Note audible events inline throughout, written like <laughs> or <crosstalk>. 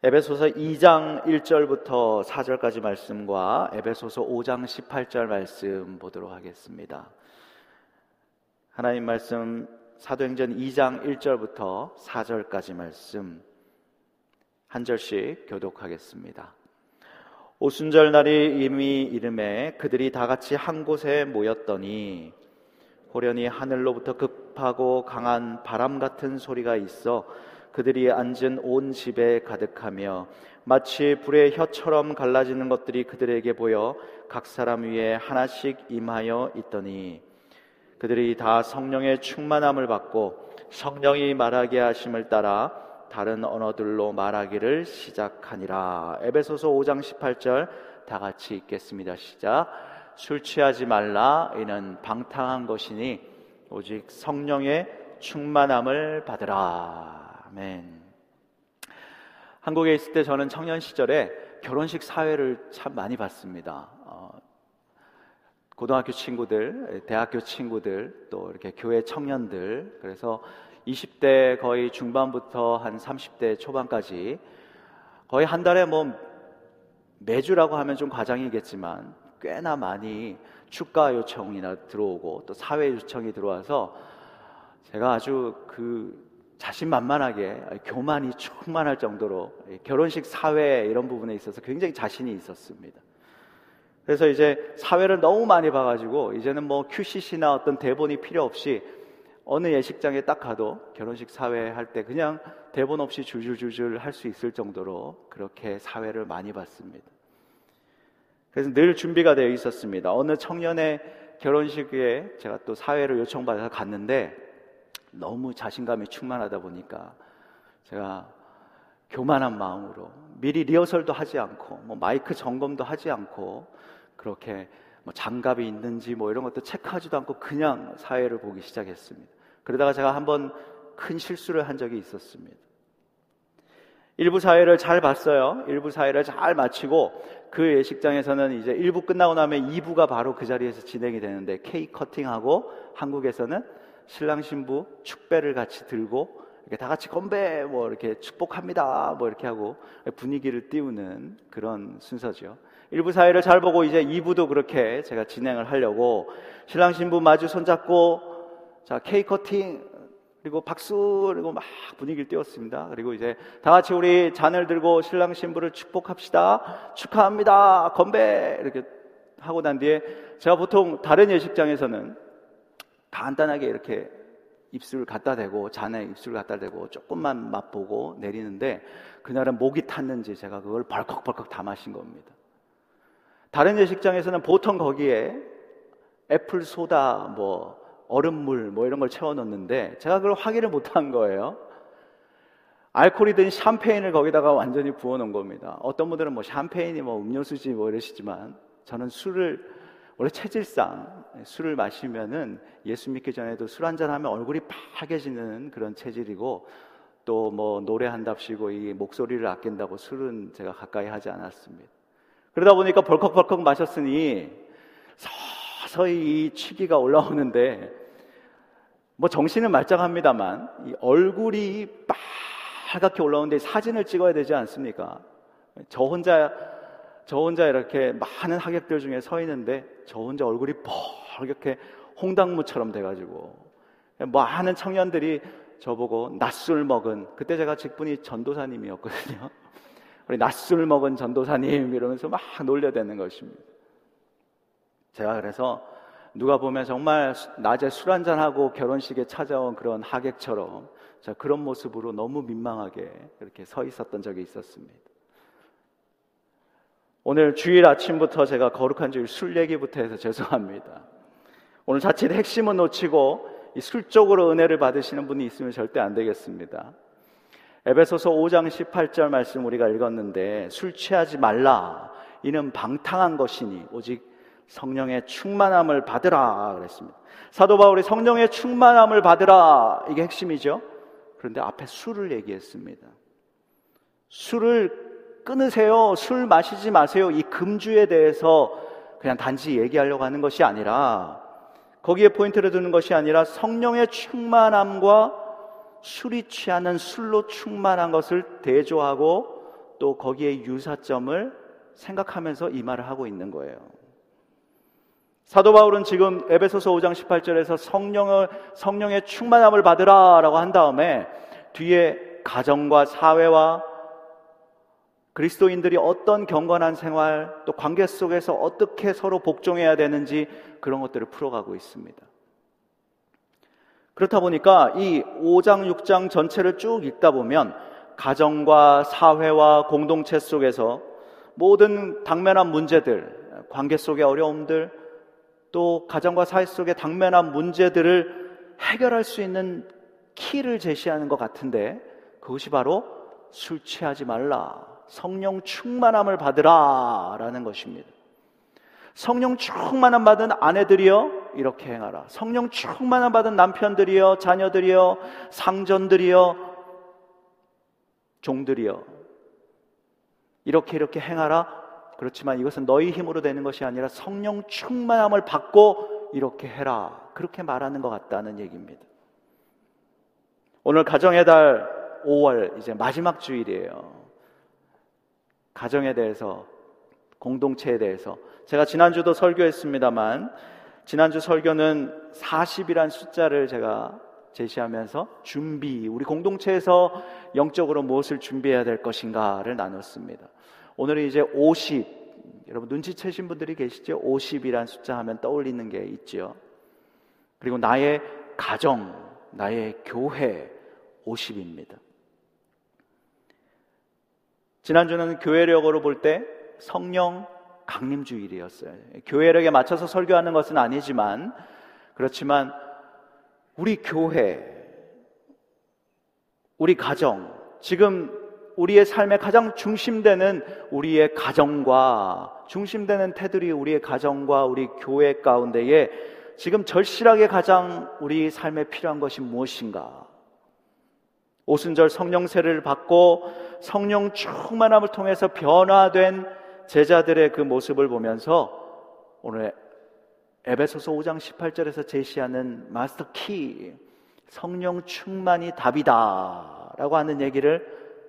에베소서 2장 1절부터 4절까지 말씀과 에베소서 5장 18절 말씀 보도록 하겠습니다. 하나님 말씀 사도행전 2장 1절부터 4절까지 말씀 한 절씩 교독하겠습니다. 오순절 날이 이미 이름에 그들이 다 같이 한 곳에 모였더니 호련히 하늘로부터 급하고 강한 바람 같은 소리가 있어 그들이 앉은 온 집에 가득하며 마치 불의 혀처럼 갈라지는 것들이 그들에게 보여 각 사람 위에 하나씩 임하여 있더니 그들이 다 성령의 충만함을 받고 성령이 말하게 하심을 따라 다른 언어들로 말하기를 시작하니라. 에베소서 5장 18절 다 같이 읽겠습니다. 시작. 술 취하지 말라 이는 방탕한 것이니 오직 성령의 충만함을 받으라. 아멘. 한국에 있을 때 저는 청년 시절에 결혼식 사회를 참 많이 봤습니다. 어, 고등학교 친구들, 대학교 친구들, 또 이렇게 교회 청년들, 그래서 20대 거의 중반부터 한 30대 초반까지 거의 한 달에 뭐 매주라고 하면 좀 과장이겠지만 꽤나 많이 축가 요청이나 들어오고 또 사회 요청이 들어와서 제가 아주 그 자신만만하게 교만이 충만할 정도로 결혼식 사회 이런 부분에 있어서 굉장히 자신이 있었습니다. 그래서 이제 사회를 너무 많이 봐가지고 이제는 뭐 QCC나 어떤 대본이 필요 없이 어느 예식장에 딱 가도 결혼식 사회 할 때 그냥 대본 없이 줄줄줄줄 할 수 있을 정도로 그렇게 사회를 많이 봤습니다. 그래서 늘 준비가 되어 있었습니다. 어느 청년의 결혼식에 제가 또 사회를 요청받아서 갔는데 너무 자신감이 충만하다 보니까 제가 교만한 마음으로 미리 리허설도 하지 않고 뭐 마이크 점검도 하지 않고 그렇게 뭐 장갑이 있는지 뭐 이런 것도 체크하지도 않고 그냥 사회를 보기 시작했습니다. 그러다가 제가 한번 큰 실수를 한 적이 있었습니다. 일부 사회를 잘 봤어요. 일부 사회를 잘 마치고 그 예식장에서는 이제 1부 끝나고 나면 2부가 바로 그 자리에서 진행이 되는데 케이크 커팅하고 한국에서는 신랑 신부 축배를 같이 들고 이렇게 다 같이 건배 뭐 이렇게 축복합니다 뭐 이렇게 하고 분위기를 띄우는 그런 순서죠. 일부 사회를 잘 보고 이제 2부도 그렇게 제가 진행을 하려고 신랑 신부 마주 손잡고 자 케이크 커팅 그리고 박수 그리고 막 분위기를 띄웠습니다. 그리고 이제 다 같이 우리 잔을 들고 신랑 신부를 축복합시다. 축하합니다. 건배 이렇게 하고 난 뒤에 제가 보통 다른 예식장에서는 간단하게 이렇게 입술을 갖다 대고 잔에 입술을 갖다 대고 조금만 맛보고 내리는데 그날은 목이 탔는지 제가 그걸 벌컥벌컥 다 마신 겁니다. 다른 예식장에서는 보통 거기에 애플 소다 뭐 얼음물 뭐 이런 걸 채워 넣는데 제가 그걸 확인을 못 한 거예요. 알코올이 든 샴페인을 거기다가 완전히 부어 놓은 겁니다. 어떤 분들은 뭐 샴페인이 뭐 음료수지 뭐 이러시지만 저는 술을 원래 체질상 술을 마시면은 예수 믿기 전에도 술 한잔 하면 얼굴이 파개지는 그런 체질이고 또 뭐 노래한답시고 이 목소리를 아낀다고 술은 제가 가까이 하지 않았습니다. 그러다 보니까 벌컥벌컥 마셨으니 서서히 이 취기가 올라오는데 뭐 정신은 말짱합니다만 이 얼굴이 빨갛게 올라오는데 사진을 찍어야 되지 않습니까? 저 혼자 저 혼자 이렇게 많은 하객들 중에 서 있는데 저 혼자 얼굴이 뻘겋게 홍당무처럼 돼가지고 많은 청년들이 저보고 낮술 먹은 그때 제가 직분이 전도사님이었거든요. <laughs> 우리 낮술 먹은 전도사님 이러면서 막 놀려대는 것입니다. 제가 그래서 누가 보면 정말 낮에 술 한잔하고 결혼식에 찾아온 그런 하객처럼 그런 모습으로 너무 민망하게 이렇게 서 있었던 적이 있었습니다. 오늘 주일 아침부터 제가 거룩한 주일 술 얘기부터 해서 죄송합니다. 오늘 자칫 핵심은 놓치고 술 쪽으로 은혜를 받으시는 분이 있으면 절대 안 되겠습니다. 에베소서 5장 18절 말씀 우리가 읽었는데 술 취하지 말라. 이는 방탕한 것이니 오직 성령의 충만함을 받으라 그랬습니다. 사도 바울이 성령의 충만함을 받으라 이게 핵심이죠. 그런데 앞에 술을 얘기했습니다. 술을 끊으세요. 술 마시지 마세요. 이 금주에 대해서 그냥 단지 얘기하려고 하는 것이 아니라 거기에 포인트를 두는 것이 아니라 성령의 충만함과 술이 취하는 술로 충만한 것을 대조하고 또 거기에 유사점을 생각하면서 이 말을 하고 있는 거예요. 사도 바울은 지금 에베소서 5장 18절에서 성령을 성령의 충만함을 받으라 라고 한 다음에 뒤에 가정과 사회와 그리스도인들이 어떤 경건한 생활 또 관계 속에서 어떻게 서로 복종해야 되는지 그런 것들을 풀어가고 있습니다. 그렇다 보니까 이 5장, 6장 전체를 쭉 읽다 보면 가정과 사회와 공동체 속에서 모든 당면한 문제들, 관계 속의 어려움들, 또 가정과 사회 속의 당면한 문제들을 해결할 수 있는 키를 제시하는 것 같은데 그것이 바로 술 취하지 말라. 성령 충만함을 받으라. 라는 것입니다. 성령 충만함 받은 아내들이여 이렇게 행하라. 성령 충만함 받은 남편들이여 자녀들이여 상전들이여 종들이여 이렇게 이렇게 행하라. 그렇지만 이것은 너희 힘으로 되는 것이 아니라 성령 충만함을 받고 이렇게 해라. 그렇게 말하는 것 같다는 얘기입니다. 오늘 가정의 달 5월 이제 마지막 주일이에요. 가정에 대해서 공동체에 대해서 제가 지난주도 설교했습니다만 지난주 설교는 40이란 숫자를 제가 제시하면서 준비, 우리 공동체에서 영적으로 무엇을 준비해야 될 것인가를 나눴습니다. 오늘은 이제 50. 여러분 눈치채신 분들이 계시죠? 50이란 숫자 하면 떠올리는 게 있죠. 그리고 나의 가정, 나의 교회 50입니다. 지난주는 교회력으로 볼 때 성령 강림주일이었어요. 교회력에 맞춰서 설교하는 것은 아니지만 그렇지만 우리 교회, 우리 가정, 지금 우리의 삶의 가장 중심되는 우리의 가정과 중심되는 테두리 우리의 가정과 우리 교회 가운데에 지금 절실하게 가장 우리 삶에 필요한 것이 무엇인가? 오순절 성령세를 받고 성령 충만함을 통해서 변화된 제자들의 그 모습을 보면서 오늘 에베소서 5장 18절에서 제시하는 마스터 키 성령 충만이 답이다라고 하는 얘기를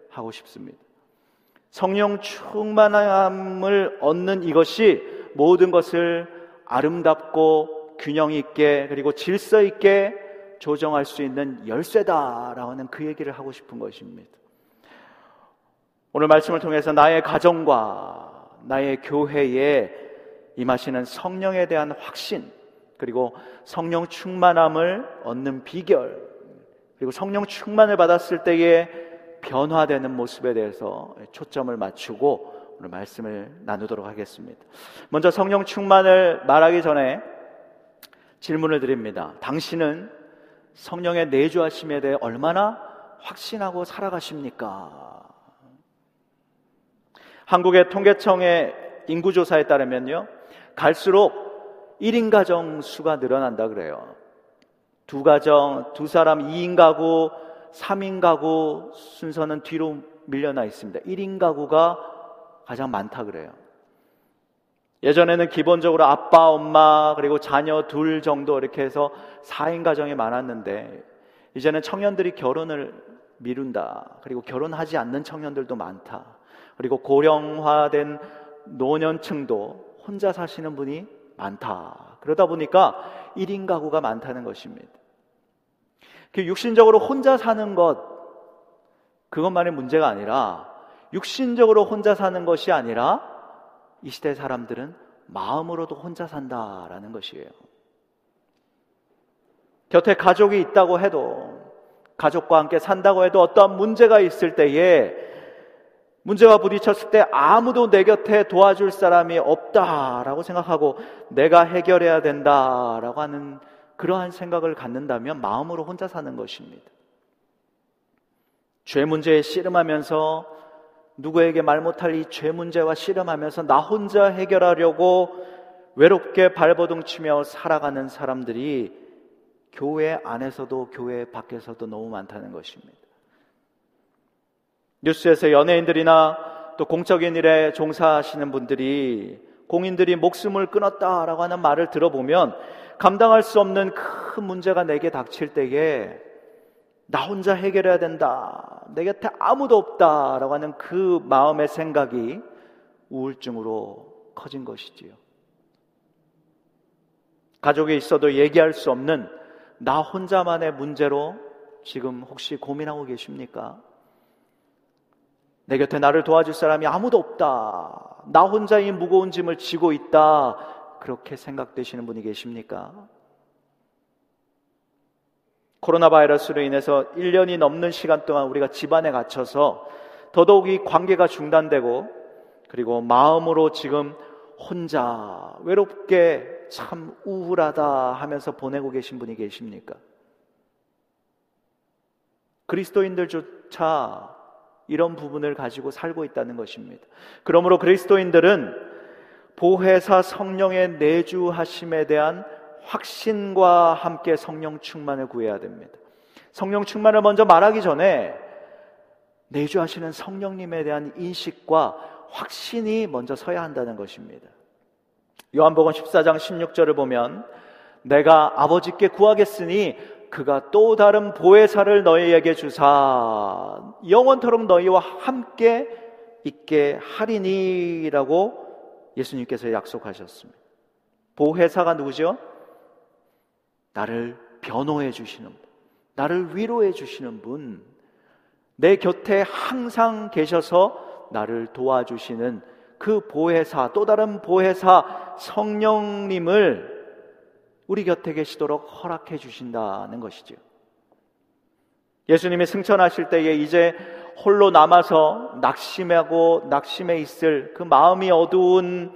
하고 싶습니다. 성령 충만함을 얻는 이것이 모든 것을 아름답고 균형 있게 그리고 질서 있게 조정할 수 있는 열쇠다라고 하는 그 얘기를 하고 싶은 것입니다. 오늘 말씀을 통해서 나의 가정과 나의 교회에 임하시는 성령에 대한 확신 그리고 성령 충만함을 얻는 비결 그리고 성령 충만을 받았을 때에 변화되는 모습에 대해서 초점을 맞추고 오늘 말씀을 나누도록 하겠습니다. 먼저 성령 충만을 말하기 전에 질문을 드립니다. 당신은 성령의 내주하심에 대해 얼마나 확신하고 살아가십니까? 한국의 통계청의 인구조사에 따르면요. 갈수록 1인 가정 수가 늘어난다 그래요. 두 가정, 두 사람 2인 가구, 3인 가구 순서는 뒤로 밀려나 있습니다. 1인 가구가 가장 많다 그래요. 예전에는 기본적으로 아빠, 엄마, 그리고 자녀 둘 정도 이렇게 해서 4인 가정이 많았는데, 이제는 청년들이 결혼을 미룬다. 그리고 결혼하지 않는 청년들도 많다. 그리고 고령화된 노년층도 혼자 사시는 분이 많다. 그러다 보니까 1인 가구가 많다는 것입니다. 그 육신적으로 혼자 사는 것, 그것만의 문제가 아니라, 육신적으로 혼자 사는 것이 아니라, 이 시대 사람들은 마음으로도 혼자 산다라는 것이에요. 곁에 가족이 있다고 해도, 가족과 함께 산다고 해도 어떠한 문제가 있을 때에, 문제와 부딪혔을 때 아무도 내 곁에 도와줄 사람이 없다라고 생각하고 내가 해결해야 된다라고 하는 그러한 생각을 갖는다면 마음으로 혼자 사는 것입니다. 죄 문제에 씨름하면서 누구에게 말 못할 이 죄 문제와 씨름하면서 나 혼자 해결하려고 외롭게 발버둥 치며 살아가는 사람들이 교회 안에서도 교회 밖에서도 너무 많다는 것입니다. 뉴스에서 연예인들이나 또 공적인 일에 종사하시는 분들이 공인들이 목숨을 끊었다라고 하는 말을 들어보면 감당할 수 없는 큰 문제가 내게 닥칠 때에 나 혼자 해결해야 된다. 내 곁에 아무도 없다라고 하는 그 마음의 생각이 우울증으로 커진 것이지요. 가족에 있어도 얘기할 수 없는 나 혼자만의 문제로 지금 혹시 고민하고 계십니까? 내 곁에 나를 도와줄 사람이 아무도 없다. 나 혼자 이 무거운 짐을 지고 있다. 그렇게 생각되시는 분이 계십니까? 코로나 바이러스로 인해서 1년이 넘는 시간 동안 우리가 집안에 갇혀서 더더욱이 관계가 중단되고 그리고 마음으로 지금 혼자 외롭게 참 우울하다 하면서 보내고 계신 분이 계십니까? 그리스도인들조차 이런 부분을 가지고 살고 있다는 것입니다. 그러므로 그리스도인들은 보혜사 성령의 내주하심에 대한 확신과 함께 성령 충만을 구해야 됩니다. 성령 충만을 먼저 말하기 전에 내주하시는 성령님에 대한 인식과 확신이 먼저 서야 한다는 것입니다. 요한복음 14장 16절을 보면 내가 아버지께 구하겠으니 그가 또 다른 보혜사를 너희에게 주사 영원토록 너희와 함께 있게 하리니라고 예수님께서 약속하셨습니다. 보혜사가 누구죠? 나를 변호해 주시는 분, 나를 위로해 주시는 분, 내 곁에 항상 계셔서 나를 도와주시는 그 보혜사, 또 다른 보혜사 성령님을 우리 곁에 계시도록 허락해 주신다는 것이죠. 예수님이 승천하실 때에 이제 홀로 남아서 낙심하고 낙심해 있을 그 마음이 어두운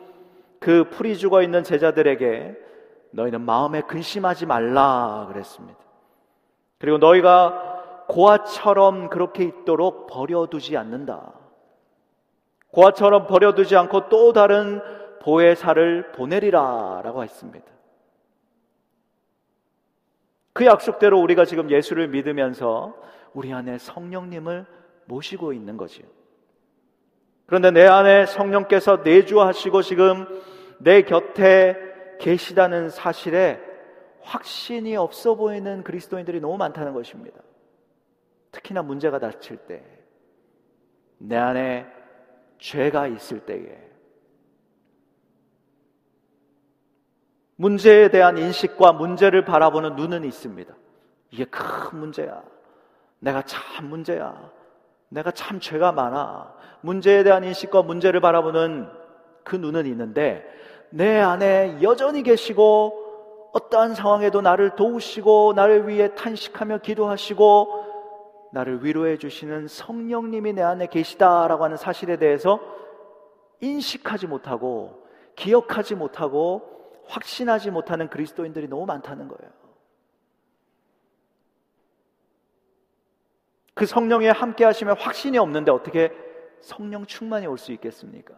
그 풀이 죽어 있는 제자들에게 너희는 마음에 근심하지 말라 그랬습니다. 그리고 너희가 고아처럼 그렇게 있도록 버려두지 않는다. 고아처럼 버려두지 않고 또 다른 보혜사를 보내리라 라고 했습니다. 그 약속대로 우리가 지금 예수를 믿으면서 우리 안에 성령님을 모시고 있는 거지요. 그런데 내 안에 성령께서 내주하시고 지금 내 곁에 계시다는 사실에 확신이 없어 보이는 그리스도인들이 너무 많다는 것입니다. 특히나 문제가 닥칠 때, 내 안에 죄가 있을 때에, 문제에 대한 인식과 문제를 바라보는 눈은 있습니다. 이게 큰 문제야. 내가 참 문제야. 내가 참 죄가 많아. 문제에 대한 인식과 문제를 바라보는 그 눈은 있는데 내 안에 여전히 계시고 어떠한 상황에도 나를 도우시고 나를 위해 탄식하며 기도하시고 나를 위로해 주시는 성령님이 내 안에 계시다라고 하는 사실에 대해서 인식하지 못하고 기억하지 못하고 확신하지 못하는 그리스도인들이 너무 많다는 거예요. 그 성령에 함께 하시면 확신이 없는데 어떻게 성령 충만이 올 수 있겠습니까?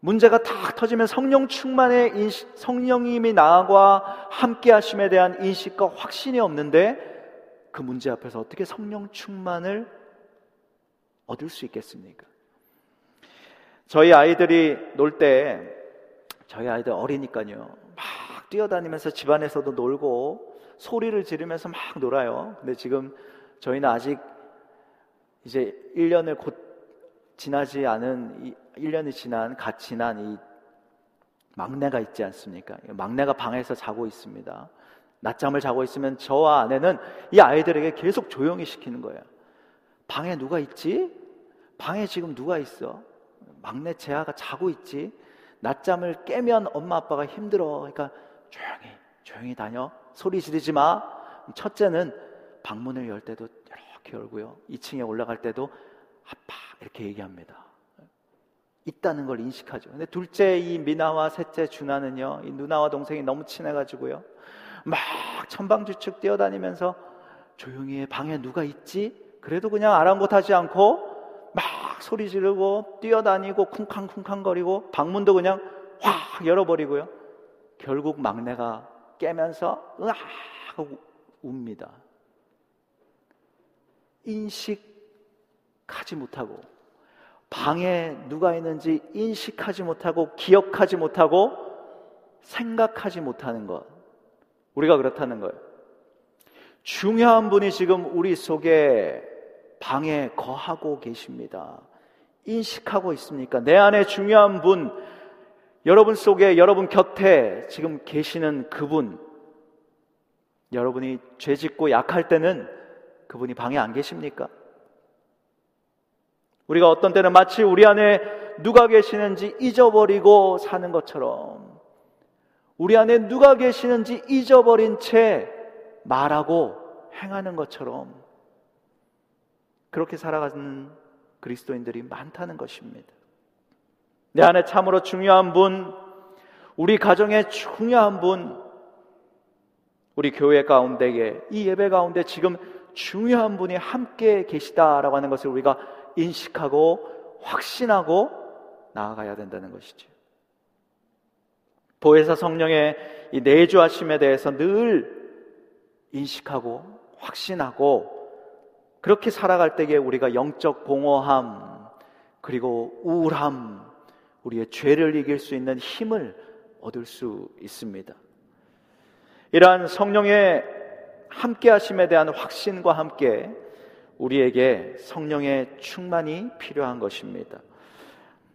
문제가 다 터지면 성령 충만의 인식, 성령님이 나와 함께 하심에 대한 인식과 확신이 없는데 그 문제 앞에서 어떻게 성령 충만을 얻을 수 있겠습니까? 저희 아이들이 놀 때 저희 아이들 어리니까요. 막 뛰어다니면서 집안에서도 놀고 소리를 지르면서 막 놀아요. 근데 지금 저희는 아직 이제 1년을 곧 지나지 않은 1년이 지난 갓 지난 이 막내가 있지 않습니까? 막내가 방에서 자고 있습니다. 낮잠을 자고 있으면 저와 아내는 이 아이들에게 계속 조용히 시키는 거예요. 방에 누가 있지? 방에 지금 누가 있어? 막내 재아가 자고 있지? 낮잠을 깨면 엄마 아빠가 힘들어. 그러니까 조용히, 조용히 다녀. 소리 지르지 마. 첫째는 방문을 열 때도 이렇게 열고요. 2층에 올라갈 때도 아빠 이렇게 얘기합니다. 있다는 걸 인식하죠. 근데 둘째 이 미나와 셋째 준하는요, 이 누나와 동생이 너무 친해 가지고요, 막 천방지축 뛰어다니면서 조용히 해 방에 누가 있지? 그래도 그냥 아랑곳하지 않고 막 소리 지르고 뛰어다니고 쿵쾅쿵쾅거리고 방문도 그냥 확 열어버리고요. 결국 막내가 깨면서 으아 하고 웁니다. 인식하지 못하고 방에 누가 있는지 인식하지 못하고 기억하지 못하고 생각하지 못하는 것. 우리가 그렇다는 거예요. 중요한 분이 지금 우리 속에 방에 거하고 계십니다. 인식하고 있습니까? 내 안에 중요한 분, 여러분 속에, 여러분 곁에 지금 계시는 그분, 여러분이 죄 짓고 약할 때는 그분이 방에 안 계십니까? 우리가 어떤 때는 마치 우리 안에 누가 계시는지 잊어버리고 사는 것처럼 우리 안에 누가 계시는지 잊어버린 채 말하고 행하는 것처럼 그렇게 살아가는 그리스도인들이 많다는 것입니다. 내 안에 참으로 중요한 분, 우리 가정에 중요한 분, 우리 교회 가운데에 이 예배 가운데 지금 중요한 분이 함께 계시다라고 하는 것을 우리가 인식하고 확신하고 나아가야 된다는 것이죠. 보혜사 성령의 이 내주하심에 대해서 늘 인식하고 확신하고 그렇게 살아갈 때에 우리가 영적 공허함 그리고 우울함 우리의 죄를 이길 수 있는 힘을 얻을 수 있습니다. 이러한 성령의 함께 하심에 대한 확신과 함께 우리에게 성령의 충만이 필요한 것입니다.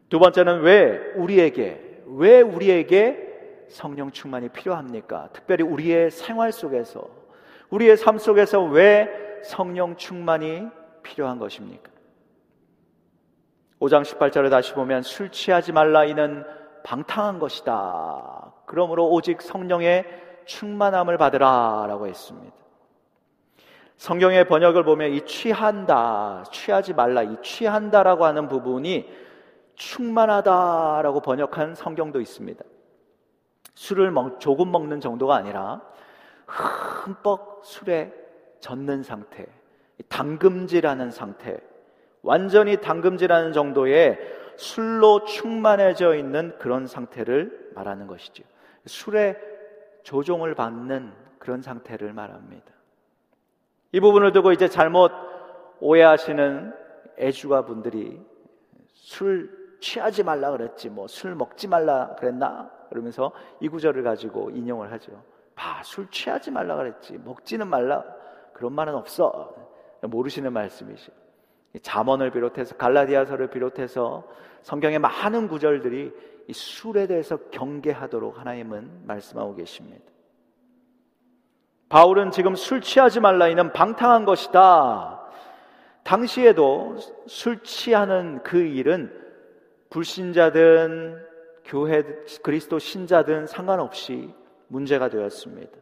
두 번째는 왜 우리에게 왜 우리에게 성령 충만이 필요합니까? 특별히 우리의 생활 속에서 우리의 삶 속에서 왜 성령 충만이 필요한 것입니까? 5장 18절에 다시 보면 술 취하지 말라 이는 방탕한 것이다. 그러므로 오직 성령의 충만함을 받으라 라고 했습니다. 성경의 번역을 보면 이 취한다, 취하지 말라, 이 취한다라고 하는 부분이 충만하다라고 번역한 성경도 있습니다. 술을 먹, 조금 먹는 정도가 아니라 흠뻑 술에 젖는 상태, 당금질하는 상태, 완전히 당금질하는 정도의 술로 충만해져 있는 그런 상태를 말하는 것이죠. 술에 조종을 받는 그런 상태를 말합니다. 이 부분을 두고 이제 잘못 오해하시는 애주가 분들이 술 취하지 말라 그랬지 뭐 술 먹지 말라 그랬나 그러면서 이 구절을 가지고 인용을 하죠. 봐, 술 취하지 말라 그랬지. 먹지는 말라. 그런 말은 없어. 모르시는 말씀이죠. 잠언을 비롯해서 갈라디아서를 비롯해서 성경의 많은 구절들이 이 술에 대해서 경계하도록 하나님은 말씀하고 계십니다. 바울은 지금 술 취하지 말라 이는 방탕한 것이다. 당시에도 술 취하는 그 일은 불신자든 교회 그리스도 신자든 상관없이 문제가 되었습니다.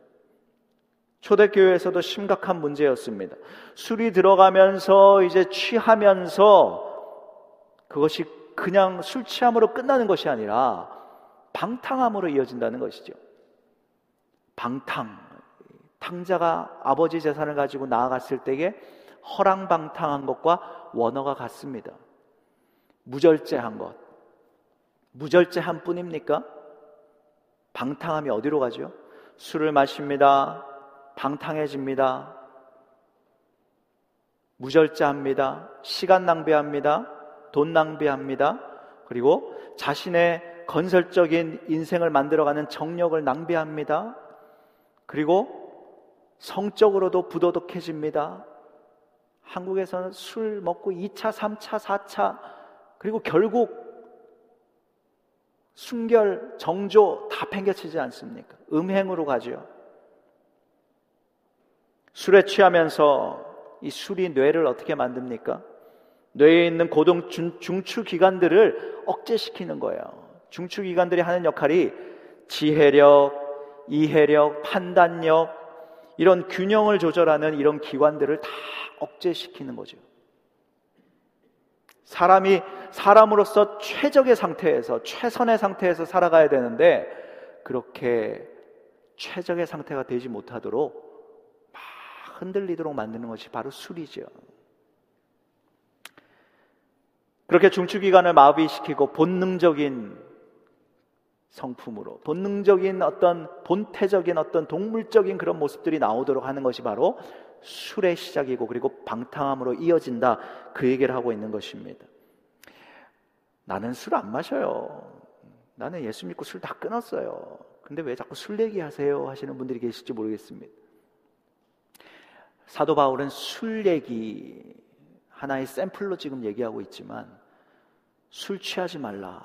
초대교회에서도 심각한 문제였습니다. 술이 들어가면서 이제 취하면서 그것이 그냥 술 취함으로 끝나는 것이 아니라 방탕함으로 이어진다는 것이죠. 방탕. 탕자가 아버지 재산을 가지고 나아갔을 때에 허랑방탕한 것과 원어가 같습니다. 무절제한 것. 무절제한 뿐입니까? 방탕함이 어디로 가죠? 술을 마십니다. 방탕해집니다. 무절제합니다. 시간 낭비합니다. 돈 낭비합니다. 그리고 자신의 건설적인 인생을 만들어가는 정력을 낭비합니다. 그리고 성적으로도 부도덕해집니다. 한국에서는 술 먹고 2차, 3차, 4차, 그리고 결국 순결, 정조 다 팽개치지 않습니까? 음행으로 가죠. 술에 취하면서 이 술이 뇌를 어떻게 만듭니까? 뇌에 있는 고동 중추 기관들을 억제시키는 거예요. 중추 기관들이 하는 역할이 지혜력, 이해력, 판단력, 이런 균형을 조절하는 이런 기관들을 다 억제시키는 거죠. 사람이 사람으로서 최적의 상태에서 최선의 상태에서 살아가야 되는데 그렇게 최적의 상태가 되지 못하도록 막 흔들리도록 만드는 것이 바로 술이죠. 그렇게 중추기관을 마비시키고 본능적인 성품으로 본능적인 어떤 본태적인 어떤 동물적인 그런 모습들이 나오도록 하는 것이 바로 술의 시작이고 그리고 방탕함으로 이어진다 그 얘기를 하고 있는 것입니다. 나는 술 안 마셔요. 나는 예수 믿고 술 다 끊었어요. 근데 왜 자꾸 술 얘기하세요? 하시는 분들이 계실지 모르겠습니다. 사도 바울은 술 얘기 하나의 샘플로 지금 얘기하고 있지만 술 취하지 말라.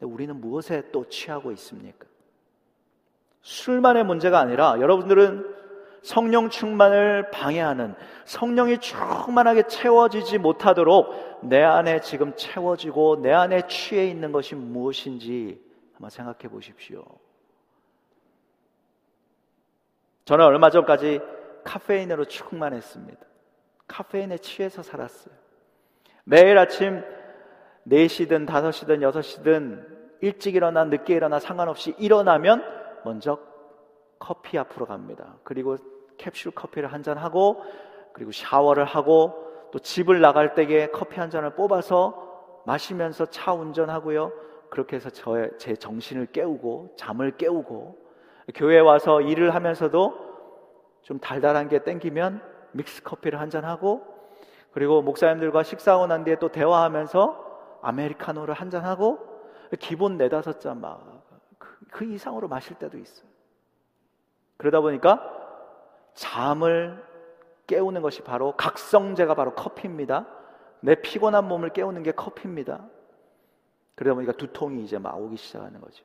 우리는 무엇에 또 취하고 있습니까? 술만의 문제가 아니라 여러분들은 성령 충만을 방해하는 성령이 충만하게 채워지지 못하도록 내 안에 지금 채워지고 내 안에 취해 있는 것이 무엇인지 한번 생각해 보십시오. 저는 얼마 전까지 카페인으로 충만했습니다. 카페인에 취해서 살았어요. 매일 아침 4시든 5시든 6시든 일찍 일어나 늦게 일어나 상관없이 일어나면 먼저 커피 앞으로 갑니다. 그리고 캡슐 커피를 한 잔 하고 그리고 샤워를 하고 또 집을 나갈 때에 커피 한 잔을 뽑아서 마시면서 차 운전하고요. 그렇게 해서 저의 제 정신을 깨우고 잠을 깨우고 교회 와서 일을 하면서도 좀 달달한 게 땡기면 믹스 커피를 한 잔 하고 그리고 목사님들과 식사하고 난 뒤에 또 대화하면서 아메리카노를 한 잔 하고 기본 네다섯 잔막 그, 그 이상으로 마실 때도 있어요. 그러다 보니까 잠을 깨우는 것이 바로 각성제가 바로 커피입니다. 내 피곤한 몸을 깨우는 게 커피입니다. 그러다 보니까 두통이 이제 막 오기 시작하는 거죠.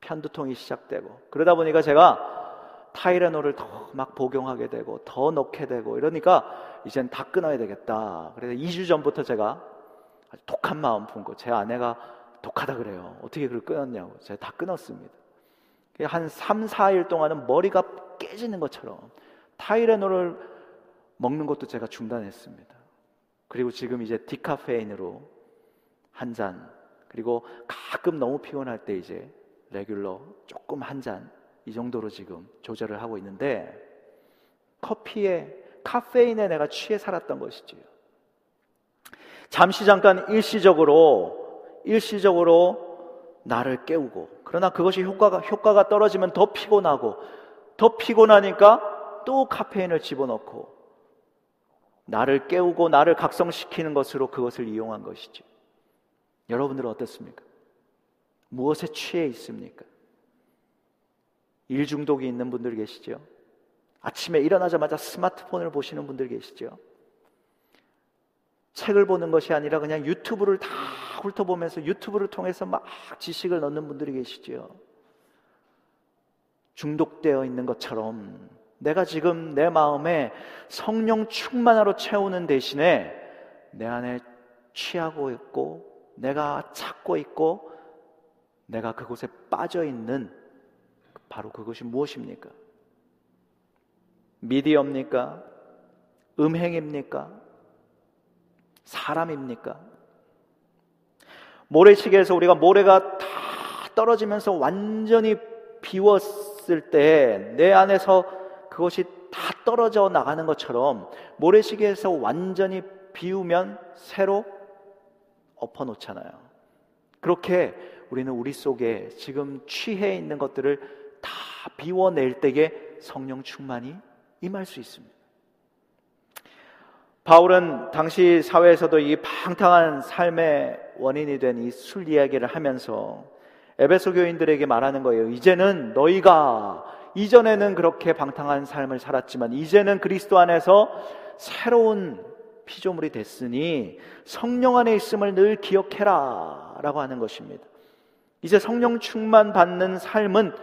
편두통이 시작되고 그러다 보니까 제가 타이레놀을 더 막 복용하게 되고 더 넣게 되고 이러니까 이젠 다 끊어야 되겠다. 그래서 2주 전부터 제가 아주 독한 마음 품고 제 아내가 독하다 그래요. 어떻게 그걸 끊었냐고. 제가 다 끊었습니다. 한 3, 4일 동안은 머리가 깨지는 것처럼 타이레놀을 먹는 것도 제가 중단했습니다. 그리고 지금 이제 디카페인으로 한 잔, 그리고 가끔 너무 피곤할 때 이제 레귤러 조금 한 잔, 이 정도로 지금 조절을 하고 있는데 커피에 카페인에 내가 취해 살았던 것이지요. 잠시 잠깐 일시적으로 일시적으로 나를 깨우고 그러나 그것이 효과가 효과가 떨어지면 더 피곤하고 더 피곤하니까 또 카페인을 집어넣고 나를 깨우고 나를 각성시키는 것으로 그것을 이용한 것이지. 여러분들은 어떻습니까? 무엇에 취해 있습니까? 일 중독이 있는 분들 계시죠? 아침에 일어나자마자 스마트폰을 보시는 분들 계시죠? 책을 보는 것이 아니라 그냥 유튜브를 다 훑어보면서 유튜브를 통해서 막 지식을 넣는 분들이 계시죠? 중독되어 있는 것처럼 내가 지금 내 마음에 성령 충만하로 채우는 대신에 내 안에 취하고 있고 내가 찾고 있고 내가 그곳에 빠져 있는 바로 그것이 무엇입니까? 미디어입니까? 음행입니까? 사람입니까? 모래시계에서 우리가 모래가 다 떨어지면서 완전히 비웠을 때 내 안에서 그것이 다 떨어져 나가는 것처럼 모래시계에서 완전히 비우면 새로 엎어놓잖아요. 그렇게 우리는 우리 속에 지금 취해 있는 것들을 다 비워낼 때에 성령 충만이 임할 수 있습니다. 바울은 당시 사회에서도 이 방탕한 삶의 원인이 된 이 술 이야기를 하면서 에베소 교인들에게 말하는 거예요. 이제는 너희가 이전에는 그렇게 방탕한 삶을 살았지만 이제는 그리스도 안에서 새로운 피조물이 됐으니 성령 안에 있음을 늘 기억해라 라고 하는 것입니다. 이제 성령 충만 받는 삶은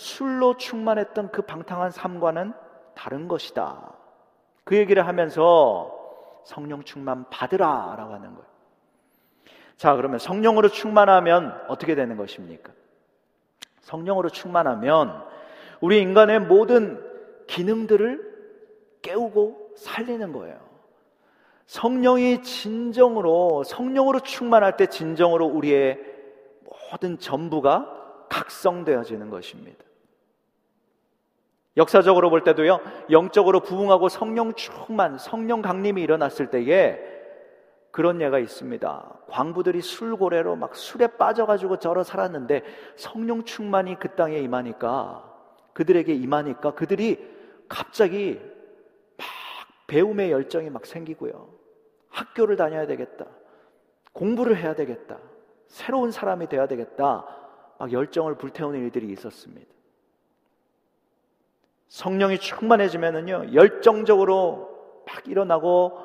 술로 충만했던 그 방탕한 삶과는 다른 것이다. 그 얘기를 하면서 성령 충만 받으라 라고 하는 거예요. 자, 그러면 성령으로 충만하면 어떻게 되는 것입니까? 성령으로 충만하면 우리 인간의 모든 기능들을 깨우고 살리는 거예요. 성령이 진정으로, 성령으로 충만할 때 진정으로 우리의 모든 전부가 각성되어지는 것입니다. 역사적으로 볼 때도요, 영적으로 부흥하고 성령 충만, 성령 강림이 일어났을 때에 그런 예가 있습니다. 광부들이 술고래로 막 술에 빠져가지고 절어 살았는데 성령 충만이 그 땅에 임하니까 그들에게 임하니까 그들이 갑자기 막 배움의 열정이 막 생기고요. 학교를 다녀야 되겠다. 공부를 해야 되겠다. 새로운 사람이 되어야 되겠다. 막 열정을 불태우는 일들이 있었습니다. 성령이 충만해지면은요, 열정적으로 막 일어나고,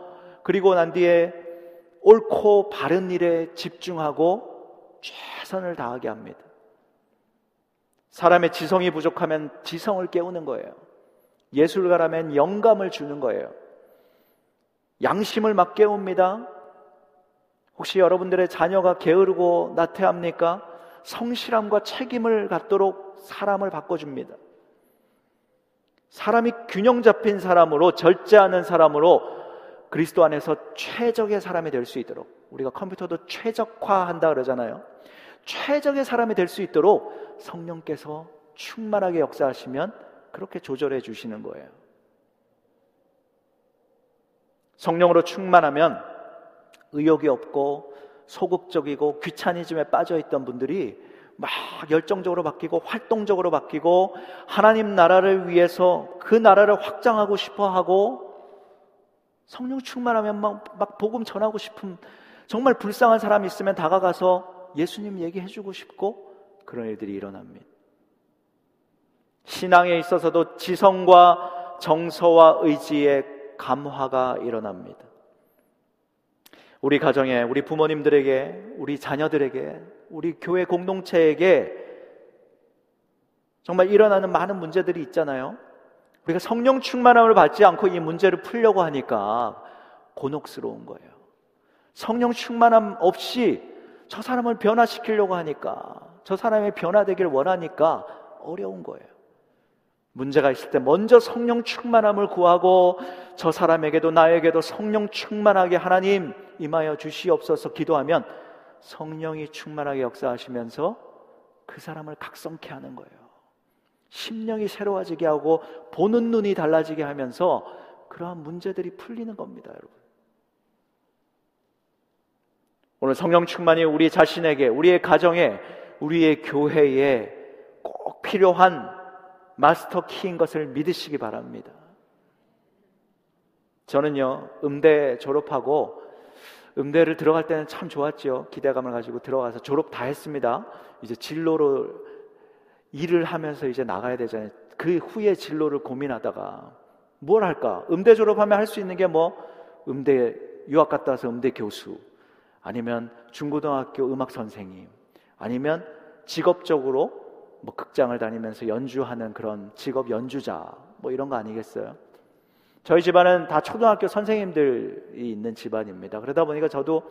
그리고 난 뒤에 옳고 바른 일에 집중하고 최선을 다하게 합니다. 사람의 지성이 부족하면 지성을 깨우는 거예요. 예술가라면 영감을 주는 거예요. 양심을 막 깨웁니다. 혹시 여러분들의 자녀가 게으르고 나태합니까? 성실함과 책임을 갖도록 사람을 바꿔줍니다. 사람이 균형 잡힌 사람으로 절제하는 사람으로 그리스도 안에서 최적의 사람이 될 수 있도록 우리가 컴퓨터도 최적화한다 그러잖아요. 최적의 사람이 될 수 있도록 성령께서 충만하게 역사하시면 그렇게 조절해 주시는 거예요. 성령으로 충만하면 의욕이 없고 소극적이고 귀차니즘에 빠져 있던 분들이 막 열정적으로 바뀌고 활동적으로 바뀌고 하나님 나라를 위해서 그 나라를 확장하고 싶어 하고 성령 충만하면 막, 막 복음 전하고 싶은 정말 불쌍한 사람이 있으면 다가가서 예수님 얘기해 주고 싶고 그런 일들이 일어납니다. 신앙에 있어서도 지성과 정서와 의지의 감화가 일어납니다. 우리 가정에, 우리 부모님들에게, 우리 자녀들에게, 우리 교회 공동체에게 정말 일어나는 많은 문제들이 있잖아요. 우리가 성령 충만함을 받지 않고 이 문제를 풀려고 하니까 곤혹스러운 거예요. 성령 충만함 없이 저 사람을 변화시키려고 하니까 저 사람의 변화되길 원하니까 어려운 거예요. 문제가 있을 때 먼저 성령 충만함을 구하고 저 사람에게도 나에게도 성령 충만하게 하나님 임하여 주시옵소서 기도하면 성령이 충만하게 역사하시면서 그 사람을 각성케 하는 거예요. 심령이 새로워지게 하고 보는 눈이 달라지게 하면서 그러한 문제들이 풀리는 겁니다, 여러분. 오늘 성령 충만이 우리 자신에게, 우리의 가정에, 우리의 교회에 꼭 필요한 마스터 키인 것을 믿으시기 바랍니다. 저는요, 음대 졸업하고 음대를 들어갈 때는 참 좋았죠. 기대감을 가지고 들어가서 졸업 다 했습니다. 이제 진로를 일을 하면서 이제 나가야 되잖아요. 그 후에 진로를 고민하다가 뭘 할까? 음대 졸업하면 할 수 있는 게 뭐 음대 유학 갔다 와서 음대 교수 아니면 중고등학교 음악 선생님 아니면 직업적으로 뭐 극장을 다니면서 연주하는 그런 직업 연주자 뭐 이런 거 아니겠어요? 저희 집안은 다 초등학교 선생님들이 있는 집안입니다. 그러다 보니까 저도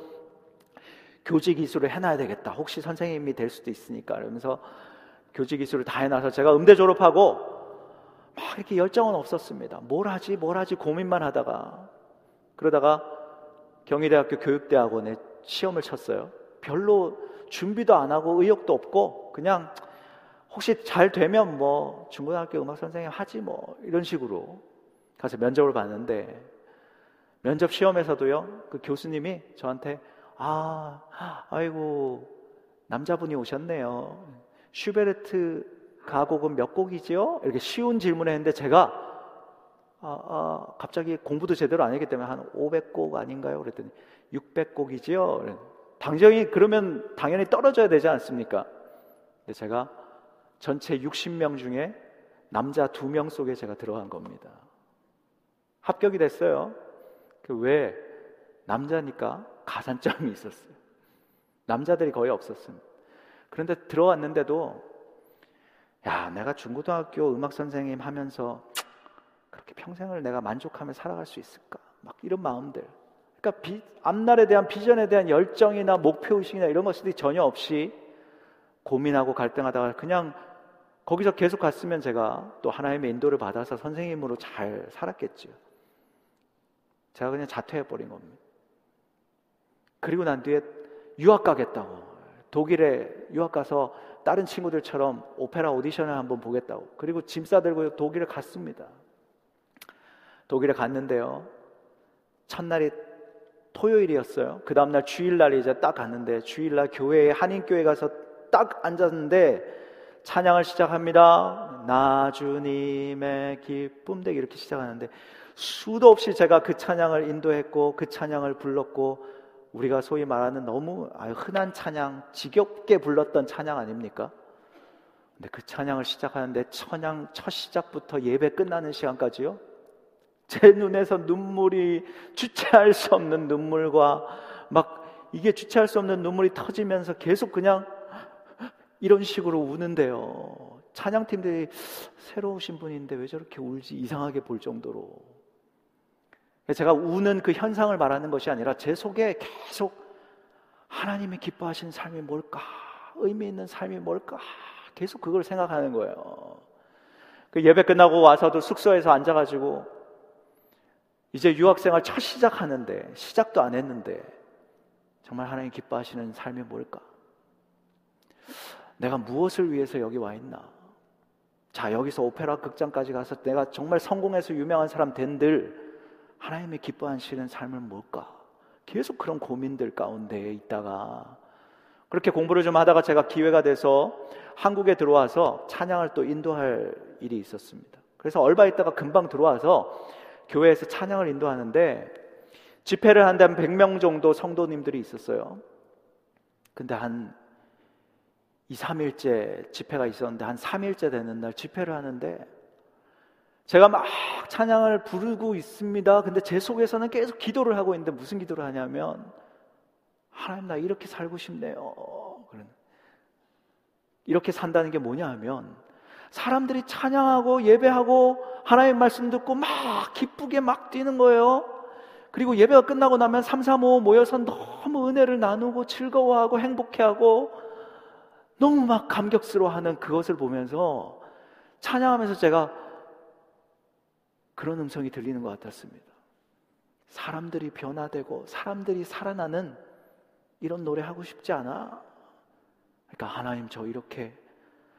교직 이수를 해놔야 되겠다. 혹시 선생님이 될 수도 있으니까. 그러면서 교직 이수를 다 해놔서 제가 음대 졸업하고 막 이렇게 열정은 없었습니다. 뭘 하지, 뭘 하지 고민만 하다가 그러다가 경희대학교 교육대학원에 시험을 쳤어요. 별로 준비도 안 하고 의욕도 없고 그냥 혹시 잘 되면 뭐 중고등학교 음악 선생님 하지 뭐 이런 식으로 가서 면접을 봤는데 면접 시험에서도요 그 교수님이 저한테 아 아이고 남자분이 오셨네요 슈베르트 가곡은 몇 곡이지요? 이렇게 쉬운 질문을 했는데 제가 아, 아, 갑자기 공부도 제대로 안 했기 때문에 한 500곡 아닌가요? 그랬더니 600곡이지요. 당연히 그러면 당연히 떨어져야 되지 않습니까? 근데 제가 전체 60명 중에 남자 2명 속에 제가 들어간 겁니다. 합격이 됐어요. 그 왜? 남자니까 가산점이 있었어요. 남자들이 거의 없었습니다. 그런데 들어왔는데도 야, 내가 중고등학교 음악 선생님 하면서 그렇게 평생을 내가 만족하며 살아갈 수 있을까? 막 이런 마음들. 그러니까 비, 앞날에 대한 비전에 대한 열정이나 목표 의식이나 이런 것들이 전혀 없이 고민하고 갈등하다가 그냥 거기서 계속 갔으면 제가 또 하나님의 인도를 받아서 선생님으로 잘 살았겠죠. 제가 그냥 자퇴해버린 겁니다. 그리고 난 뒤에 유학 가겠다고. 독일에 유학 가서 다른 친구들처럼 오페라 오디션을 한번 보겠다고. 그리고 짐 싸들고 독일에 갔습니다. 독일에 갔는데요. 첫날이 토요일이었어요. 그 다음날 주일날 이제 딱 갔는데 주일날 교회에 한인교회 가서 딱 앉았는데 찬양을 시작합니다. 나 주님의 기쁨 되게 이렇게 시작하는데 수도 없이 제가 그 찬양을 인도했고 그 찬양을 불렀고 우리가 소위 말하는 너무 흔한 찬양, 지겹게 불렀던 찬양 아닙니까? 근데 그 찬양을 시작하는데 천양 첫 시작부터 예배 끝나는 시간까지요. 제 눈에서 눈물이 주체할 수 없는 눈물과 막 이게 주체할 수 없는 눈물이 터지면서 계속 그냥 이런 식으로 우는데요. 찬양팀들이 새로 오신 분인데 왜 저렇게 울지 이상하게 볼 정도로 제가 우는 그 현상을 말하는 것이 아니라 제 속에 계속 하나님이 기뻐하시는 삶이 뭘까? 의미 있는 삶이 뭘까? 계속 그걸 생각하는 거예요. 그 예배 끝나고 와서도 숙소에서 앉아가지고 이제 유학생활 첫 시작하는데 시작도 안 했는데 정말 하나님 기뻐하시는 삶이 뭘까? 내가 무엇을 위해서 여기 와 있나? 자, 여기서 오페라 극장까지 가서 내가 정말 성공해서 유명한 사람 된들 하나님이 기뻐하시는 삶은 뭘까? 계속 그런 고민들 가운데 있다가 그렇게 공부를 좀 하다가 제가 기회가 돼서 한국에 들어와서 찬양을 또 인도할 일이 있었습니다. 그래서 얼마 있다가 금방 들어와서 교회에서 찬양을 인도하는데 집회를 한다면 100명 정도 성도님들이 있었어요. 근데 한 2, 3일째 집회가 있었는데 한 3일째 되는 날 집회를 하는데 제가 막 찬양을 부르고 있습니다. 근데 제 속에서는 계속 기도를 하고 있는데 무슨 기도를 하냐면 하나님 나 이렇게 살고 싶네요. 이렇게 산다는 게 뭐냐 하면 사람들이 찬양하고 예배하고 하나님 말씀 듣고 막 기쁘게 막 뛰는 거예요. 그리고 예배가 끝나고 나면 3, 3, 5 모여서 너무 은혜를 나누고 즐거워하고 행복해하고 너무 막 감격스러워하는 그것을 보면서 찬양하면서 제가 그런 음성이 들리는 것 같았습니다. 사람들이 변화되고 사람들이 살아나는 이런 노래 하고 싶지 않아? 그러니까 하나님 저 이렇게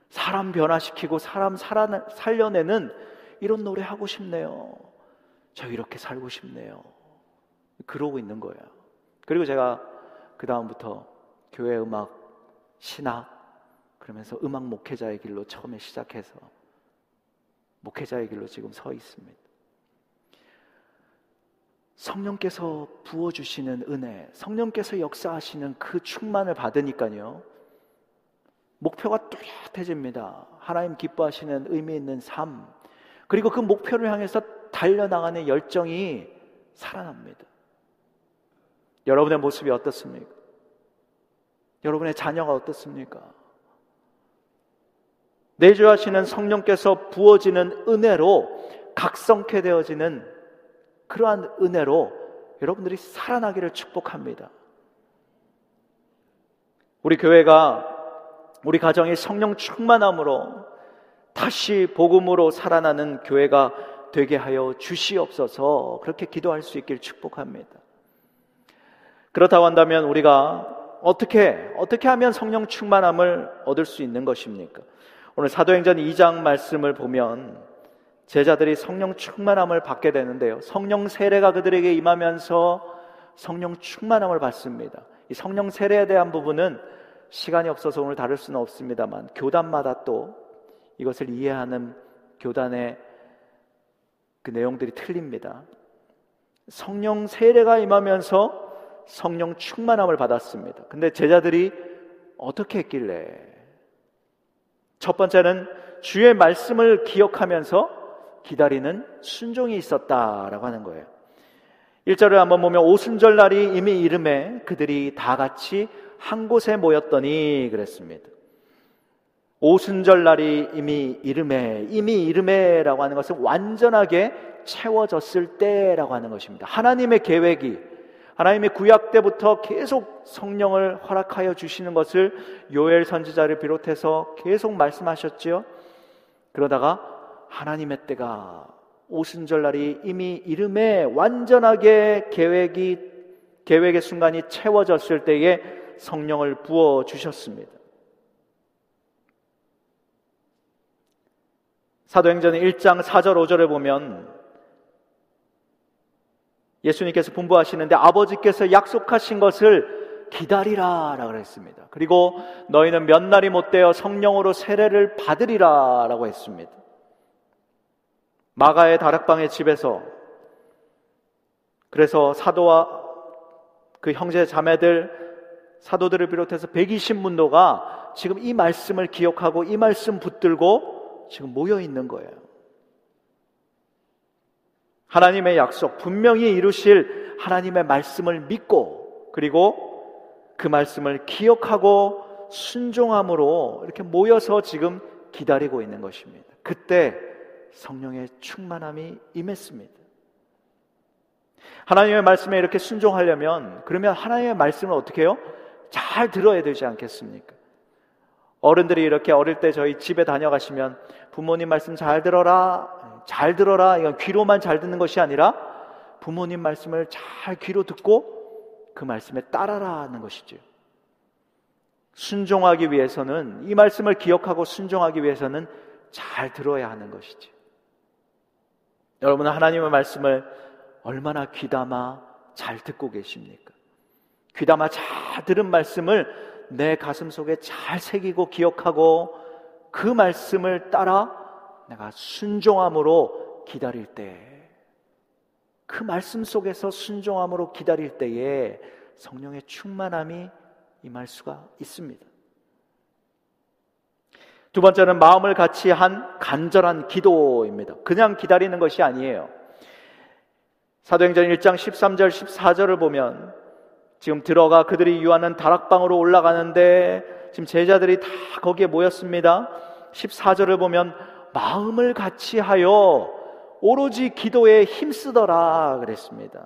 사람 변화시키고 사람 살아, 살려내는 이런 노래 하고 싶네요. 저 이렇게 살고 싶네요. 그러고 있는 거예요. 그리고 제가 그 다음부터 교회 음악, 신학, 그러면서 음악 목회자의 길로 처음에 시작해서 목회자의 길로 지금 서 있습니다. 성령께서 부어주시는 은혜, 성령께서 역사하시는 그 충만을 받으니까요. 목표가 뚜렷해집니다. 하나님 기뻐하시는 의미 있는 삶. 그리고 그 목표를 향해서 달려나가는 열정이 살아납니다. 여러분의 모습이 어떻습니까? 여러분의 자녀가 어떻습니까? 내주하시는 성령께서 부어지는 은혜로 각성케 되어지는 그러한 은혜로 여러분들이 살아나기를 축복합니다. 우리 교회가 우리 가정이 성령 충만함으로 다시 복음으로 살아나는 교회가 되게 하여 주시옵소서 그렇게 기도할 수 있길 축복합니다. 그렇다고 한다면 우리가 어떻게 어떻게 하면 성령 충만함을 얻을 수 있는 것입니까? 오늘 사도행전 2장 말씀을 보면 제자들이 성령 충만함을 받게 되는데요. 성령 세례가 그들에게 임하면서 성령 충만함을 받습니다. 이 성령 세례에 대한 부분은 시간이 없어서 오늘 다룰 수는 없습니다만 교단마다 또 이것을 이해하는 교단의 그 내용들이 틀립니다. 성령 세례가 임하면서 성령 충만함을 받았습니다. 근데 제자들이 어떻게 했길래 첫 번째는 주의 말씀을 기억하면서 기다리는 순종이 있었다라고 하는 거예요. 1절을 한번 보면 오순절 날이 이미 이름에 그들이 다 같이 한 곳에 모였더니 그랬습니다. 오순절 날이 이미 이름에 이미 이름에라고 하는 것은 완전하게 채워졌을 때라고 하는 것입니다. 하나님의 계획이 하나님의 구약 때부터 계속 성령을 허락하여 주시는 것을 요엘 선지자를 비롯해서 계속 말씀하셨지요. 그러다가 하나님의 때가 오순절 날이 이미 이름에 완전하게 계획이 계획의 순간이 채워졌을 때에 성령을 부어 주셨습니다. 사도행전 1장 4절 5절에 보면 예수님께서 분부하시는데 아버지께서 약속하신 것을 기다리라 라고 했습니다. 그리고 너희는 몇 날이 못 되어 성령으로 세례를 받으리라 라고 했습니다. 마가의 다락방의 집에서 그래서 사도와 그 형제 자매들 사도들을 비롯해서 120문도가 지금 이 말씀을 기억하고 이 말씀 붙들고 지금 모여 있는 거예요. 하나님의 약속, 분명히 이루실 하나님의 말씀을 믿고 그리고 그 말씀을 기억하고 순종함으로 이렇게 모여서 지금 기다리고 있는 것입니다. 그때 성령의 충만함이 임했습니다. 하나님의 말씀에 이렇게 순종하려면 그러면 하나님의 말씀을 어떻게 해요? 잘 들어야 되지 않겠습니까? 어른들이 이렇게 어릴 때 저희 집에 다녀가시면 부모님 말씀 잘 들어라, 잘 들어라, 이건 귀로만 잘 듣는 것이 아니라 부모님 말씀을 잘 귀로 듣고 그 말씀에 따라라 하는 것이죠. 순종하기 위해서는 이 말씀을 기억하고 순종하기 위해서는 잘 들어야 하는 것이죠. 여러분은 하나님의 말씀을 얼마나 귀담아 잘 듣고 계십니까? 귀담아 잘 들은 말씀을 내 가슴 속에 잘 새기고 기억하고 그 말씀을 따라 내가 순종함으로 기다릴 때, 그 말씀 속에서 순종함으로 기다릴 때에 성령의 충만함이 임할 수가 있습니다. 두 번째는 마음을 같이 한 간절한 기도입니다. 그냥 기다리는 것이 아니에요. 사도행전 1장 13절 14절을 보면 지금 들어가 그들이 유하는 다락방으로 올라가는데 지금 제자들이 다 거기에 모였습니다. 14절을 보면 마음을 같이 하여 오로지 기도에 힘쓰더라 그랬습니다.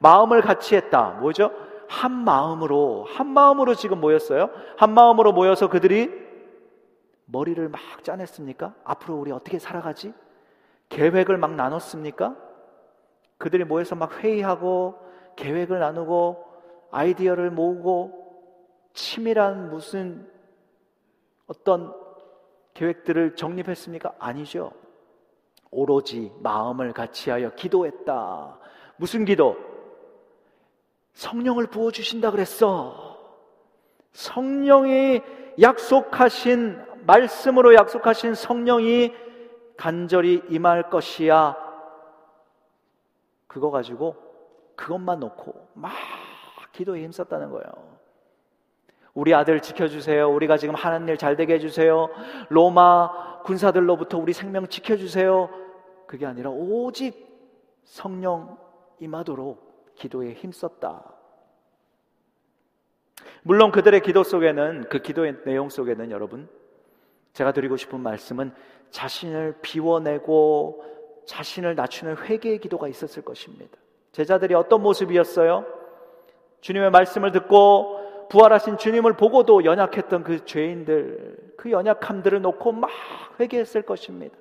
마음을 같이 했다. 뭐죠? 한 마음으로, 한 마음으로 지금 모였어요. 한 마음으로 모여서 그들이 머리를 막 짜냈습니까? 앞으로 우리 어떻게 살아가지? 계획을 막 나눴습니까? 그들이 모여서 막 회의하고 계획을 나누고 아이디어를 모으고 치밀한 무슨 어떤 계획들을 정립했습니까? 아니죠. 오로지 마음을 같이하여 기도했다. 무슨 기도? 성령을 부어주신다 그랬어. 성령이 약속하신 말씀으로 약속하신 성령이 간절히 임할 것이야. 그거 가지고 그것만 놓고 막 기도에 힘썼다는 거예요. 우리 아들 지켜주세요. 우리가 지금 하는 일 잘 되게 해주세요. 로마 군사들로부터 우리 생명 지켜주세요. 그게 아니라 오직 성령 임하도록 기도에 힘썼다. 물론 그들의 기도 속에는 그 기도의 내용 속에는 여러분 제가 드리고 싶은 말씀은 자신을 비워내고 자신을 낮추는 회개의 기도가 있었을 것입니다. 제자들이 어떤 모습이었어요? 주님의 말씀을 듣고 부활하신 주님을 보고도 연약했던 그 죄인들, 그 연약함들을 놓고 막 회개했을 것입니다.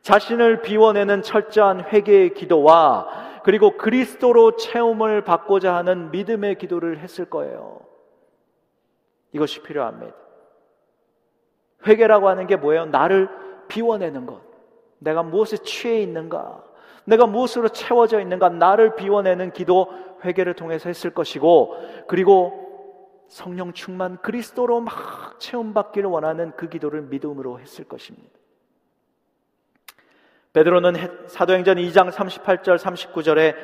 자신을 비워내는 철저한 회개의 기도와 그리고 그리스도로 체험을 받고자 하는 믿음의 기도를 했을 거예요. 이것이 필요합니다. 회개라고 하는 게 뭐예요? 나를 비워내는 것. 내가 무엇에 취해 있는가? 내가 무엇으로 채워져 있는가? 나를 비워내는 기도 회개를 통해서 했을 것이고, 그리고 성령 충만 그리스도로 막 체험받기를 원하는 그 기도를 믿음으로 했을 것입니다. 베드로는 사도행전 2장 38절 39절에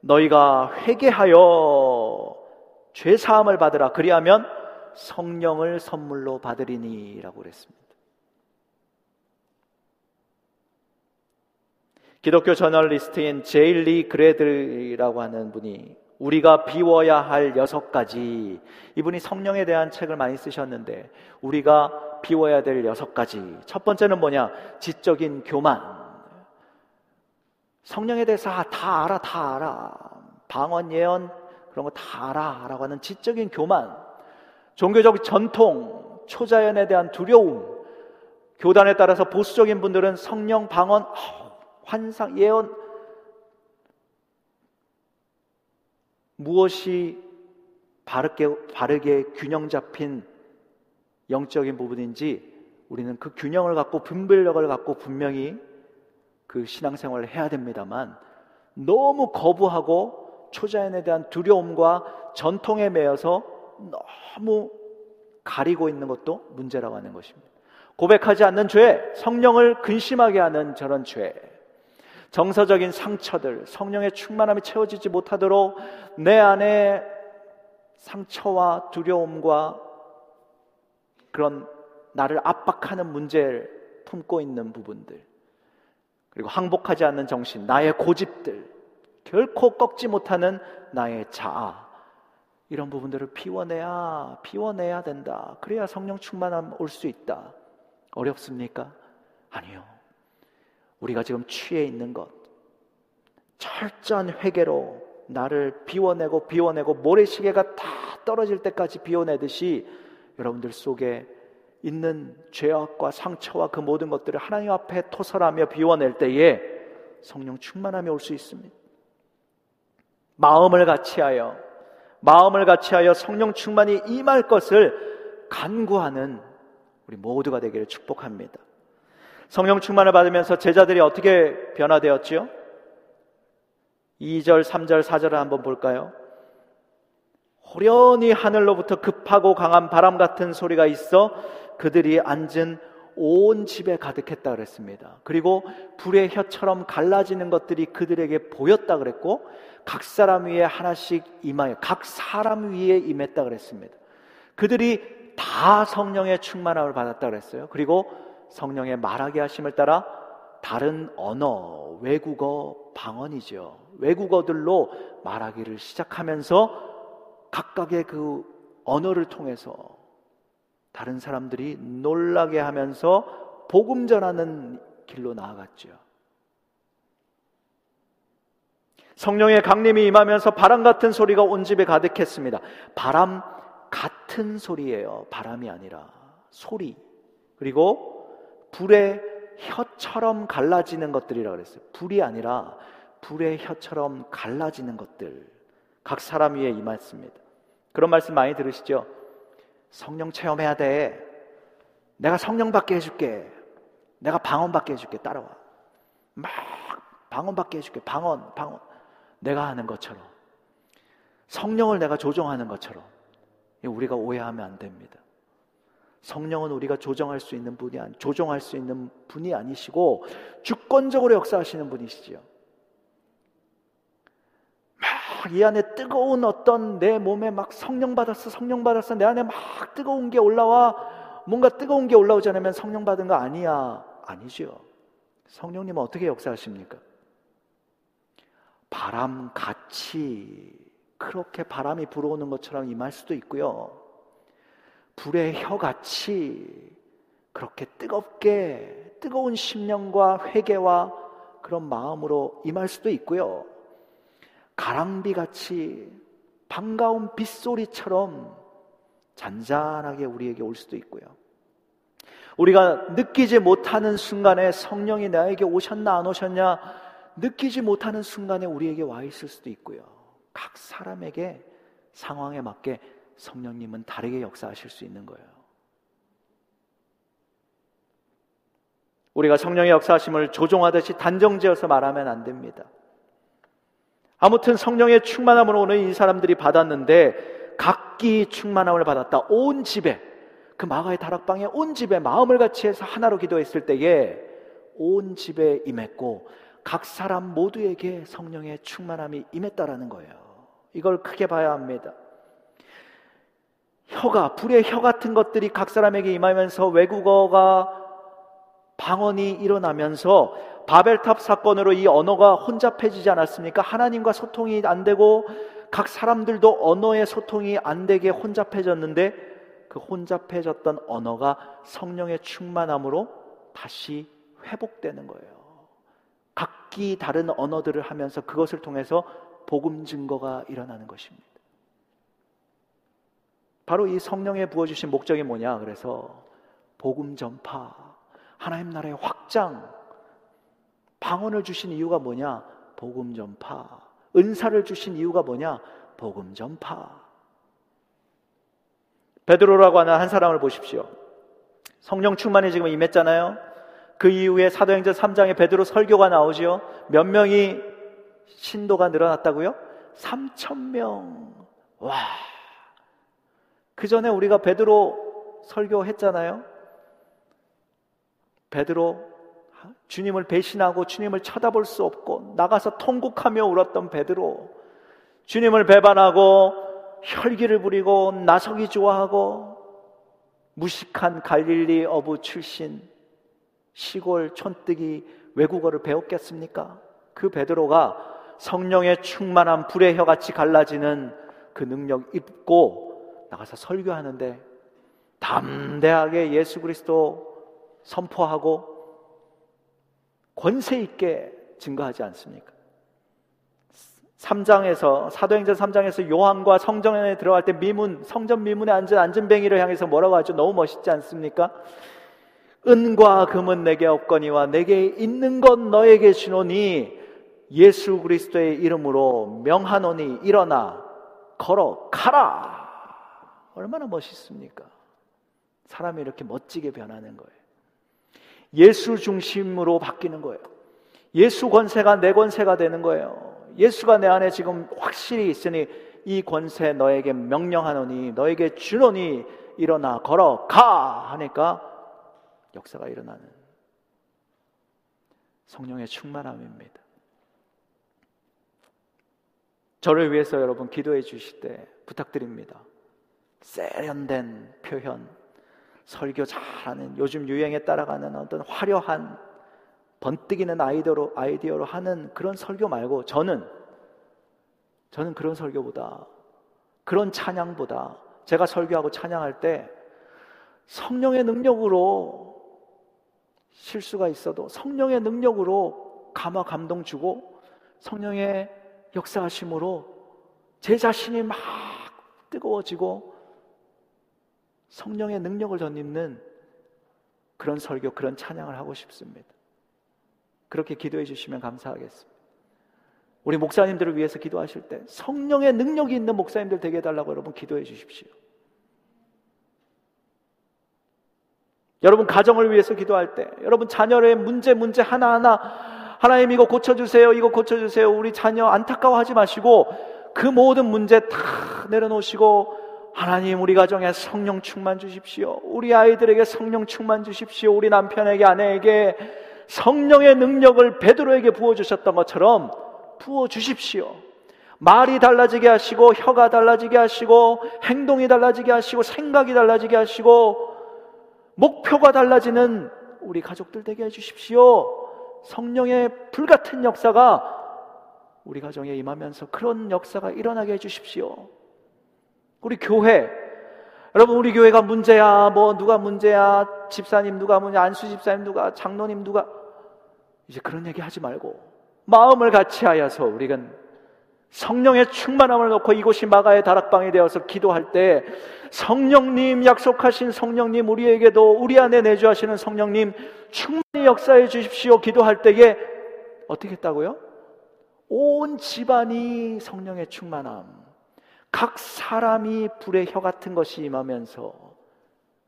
너희가 회개하여 죄 사함을 받으라 그리하면 성령을 선물로 받으리니라고 그랬습니다. 기독교 저널리스트인 제일리 그레드라고 하는 분이 우리가 비워야 할 여섯 가지 이분이 성령에 대한 책을 많이 쓰셨는데 우리가 비워야 될 여섯 가지. 첫 번째는 뭐냐? 지적인 교만. 성령에 대해서 아, 다 알아 다 알아. 방언 예언 그런 거 다 알아라고 하는 지적인 교만 종교적 전통, 초자연에 대한 두려움, 교단에 따라서 보수적인 분들은 성령 방언, 환상, 예언, 무엇이 바르게, 바르게 균형 잡힌 영적인 부분인지 우리는 그 균형을 갖고 분별력을 갖고 분명히 그 신앙생활을 해야 됩니다만 너무 거부하고 초자연에 대한 두려움과 전통에 매여서 너무 가리고 있는 것도 문제라고 하는 것입니다. 고백하지 않는 죄, 성령을 근심하게 하는 저런 죄, 정서적인 상처들, 성령의 충만함이 채워지지 못하도록 내 안에 상처와 두려움과 그런 나를 압박하는 문제를 품고 있는 부분들, 그리고 항복하지 않는 정신, 나의 고집들, 결코 꺾지 못하는 나의 자아, 이런 부분들을 비워내야, 비워내야 된다. 그래야 성령 충만함 올 수 있다. 어렵습니까? 아니요. 우리가 지금 취해 있는 것, 철저한 회개로 나를 비워내고 비워내고 모래시계가 다 떨어질 때까지 비워내듯이 여러분들 속에 있는 죄악과 상처와 그 모든 것들을 하나님 앞에 토설하며 비워낼 때에 성령 충만함이 올 수 있습니다. 마음을 같이하여 마음을 같이하여 성령 충만이 임할 것을 간구하는 우리 모두가 되기를 축복합니다. 성령 충만을 받으면서 제자들이 어떻게 변화되었지요? 2절, 3절, 4절을 한번 볼까요? 호련히 하늘로부터 급하고 강한 바람 같은 소리가 있어 그들이 앉은 온 집에 가득했다 그랬습니다. 그리고 불의 혀처럼 갈라지는 것들이 그들에게 보였다 그랬고 각 사람 위에 하나씩 임하여 각 사람 위에 임했다 그랬습니다. 그들이 다 성령의 충만함을 받았다 그랬어요. 그리고 성령의 말하게 하심을 따라 다른 언어, 외국어, 방언이죠. 외국어들로 말하기를 시작하면서 각각의 그 언어를 통해서 다른 사람들이 놀라게 하면서 복음 전하는 길로 나아갔죠. 성령의 강림이 임하면서 바람 같은 소리가 온 집에 가득했습니다. 바람 같은 소리예요. 바람이 아니라 소리. 그리고 불의 혀처럼 갈라지는 것들이라 그랬어요. 불이 아니라 불의 혀처럼 갈라지는 것들. 각 사람 위에 임했습니다. 그런 말씀 많이 들으시죠? 성령 체험해야 돼. 내가 성령 받게 해줄게. 내가 방언 받게 해줄게. 따라와. 막 방언 받게 해줄게. 방언, 방언. 내가 하는 것처럼. 성령을 내가 조종하는 것처럼. 우리가 오해하면 안 됩니다. 성령은 우리가 조정할 수 있는 분이 아니, 조종할 수 있는 분이 아니시고 주권적으로 역사하시는 분이시지요. 막 이 안에 뜨거운 어떤 내 몸에 막 성령 받았어, 성령 받았어, 내 안에 막 뜨거운 게 올라와 뭔가 뜨거운 게 올라오지 않으면 성령 받은 거 아니야. 아니죠. 성령님은 어떻게 역사하십니까? 바람 같이 그렇게 바람이 불어오는 것처럼 임할 수도 있고요. 불의 혀같이 그렇게 뜨겁게 뜨거운 심령과 회개와 그런 마음으로 임할 수도 있고요. 가랑비 같이 반가운 빗소리처럼 잔잔하게 우리에게 올 수도 있고요. 우리가 느끼지 못하는 순간에 성령이 나에게 오셨나 안 오셨냐 느끼지 못하는 순간에 우리에게 와 있을 수도 있고요. 각 사람에게 상황에 맞게 성령님은 다르게 역사하실 수 있는 거예요. 우리가 성령의 역사하심을 조종하듯이 단정지어서 말하면 안 됩니다. 아무튼 성령의 충만함으로 오는 이 사람들이 받았는데 각기 충만함을 받았다. 온 집에 그 마가의 다락방에 온 집에 마음을 같이 해서 하나로 기도했을 때에 온 집에 임했고 각 사람 모두에게 성령의 충만함이 임했다라는 거예요. 이걸 크게 봐야 합니다. 혀가 불의 혀 같은 것들이 각 사람에게 임하면서 외국어가 방언이 일어나면서 바벨탑 사건으로 이 언어가 혼잡해지지 않았습니까? 하나님과 소통이 안 되고 각 사람들도 언어의 소통이 안 되게 혼잡해졌는데 그 혼잡해졌던 언어가 성령의 충만함으로 다시 회복되는 거예요. 각기 다른 언어들을 하면서 그것을 통해서 복음 증거가 일어나는 것입니다. 바로 이 성령에 부어주신 목적이 뭐냐? 그래서 복음 전파, 하나님 나라의 확장, 방언을 주신 이유가 뭐냐? 복음 전파. 은사를 주신 이유가 뭐냐? 복음 전파. 베드로라고 하는 한 사람을 보십시오. 성령 충만이 지금 임했잖아요. 그 이후에 사도행전 3장에 베드로 설교가 나오지요. 몇 명이 신도가 늘어났다고요? 3천 명. 와. 그 전에 우리가 베드로 설교했잖아요. 베드로 주님을 배신하고 주님을 쳐다볼 수 없고 나가서 통곡하며 울었던 베드로 주님을 배반하고 혈기를 부리고 나서기 좋아하고 무식한 갈릴리 어부 출신 시골 촌뜨기 외국어를 배웠겠습니까? 그 베드로가 성령의 충만한 불의 혀같이 갈라지는 그 능력 입고 나가서 설교하는데 담대하게 예수 그리스도 선포하고 권세 있게 증거하지 않습니까? 3장에서 사도행전 3장에서 요한과 성전에 들어갈 때 미문 성전 미문에 앉은 안전뱅이를 향해서 뭐라고 하죠? 너무 멋있지 않습니까? 은과 금은 내게 없거니와 내게 있는 것 너에게 주노니 예수 그리스도의 이름으로 명하노니 일어나 걸어 가라. 얼마나 멋있습니까? 사람이 이렇게 멋지게 변하는 거예요. 예수 중심으로 바뀌는 거예요. 예수 권세가 내 권세가 되는 거예요. 예수가 내 안에 지금 확실히 있으니 이 권세 너에게 명령하노니 너에게 주노니 일어나 걸어 가 하니까 역사가 일어나는 성령의 충만함입니다. 저를 위해서 여러분 기도해 주실 때 부탁드립니다. 세련된 표현, 설교 잘하는 요즘 유행에 따라가는 어떤 화려한 번뜩이는 아이디어로, 아이디어로 하는 그런 설교 말고 저는 저는 그런 설교보다 그런 찬양보다 제가 설교하고 찬양할 때 성령의 능력으로 실수가 있어도 성령의 능력으로 감화 감동 주고 성령의 역사하심으로 제 자신이 막 뜨거워지고 성령의 능력을 덧입는 그런 설교, 그런 찬양을 하고 싶습니다. 그렇게 기도해 주시면 감사하겠습니다. 우리 목사님들을 위해서 기도하실 때 성령의 능력이 있는 목사님들 되게 해달라고 여러분 기도해 주십시오. 여러분 가정을 위해서 기도할 때 여러분 자녀의 문제 문제 하나하나 하나님 이거 고쳐주세요 이거 고쳐주세요. 우리 자녀 안타까워하지 마시고 그 모든 문제 다 내려놓으시고 하나님 우리 가정에 성령 충만 주십시오. 우리 아이들에게 성령 충만 주십시오. 우리 남편에게 아내에게 성령의 능력을 베드로에게 부어 주셨던 것처럼 부어 주십시오. 말이 달라지게 하시고, 혀가 달라지게 하시고, 행동이 달라지게 하시고, 생각이 달라지게 하시고, 목표가 달라지는 우리 가족들 되게 해주십시오. 성령의 불같은 역사가 우리 가정에 임하면서 그런 역사가 일어나게 해주십시오. 우리 교회, 여러분 우리 교회가 문제야, 뭐 누가 문제야, 집사님 누가 문제, 안수 집사님 누가, 장로님 누가? 이제 그런 얘기 하지 말고 마음을 같이 하여서 우리가 성령의 충만함을 놓고 이곳이 마가의 다락방이 되어서 기도할 때 성령님 약속하신 성령님 우리에게도 우리 안에 내주하시는 성령님 충만히 역사해 주십시오 기도할 때에 어떻게 했다고요? 온 집안이 성령의 충만함 각 사람이 불의 혀 같은 것이 임하면서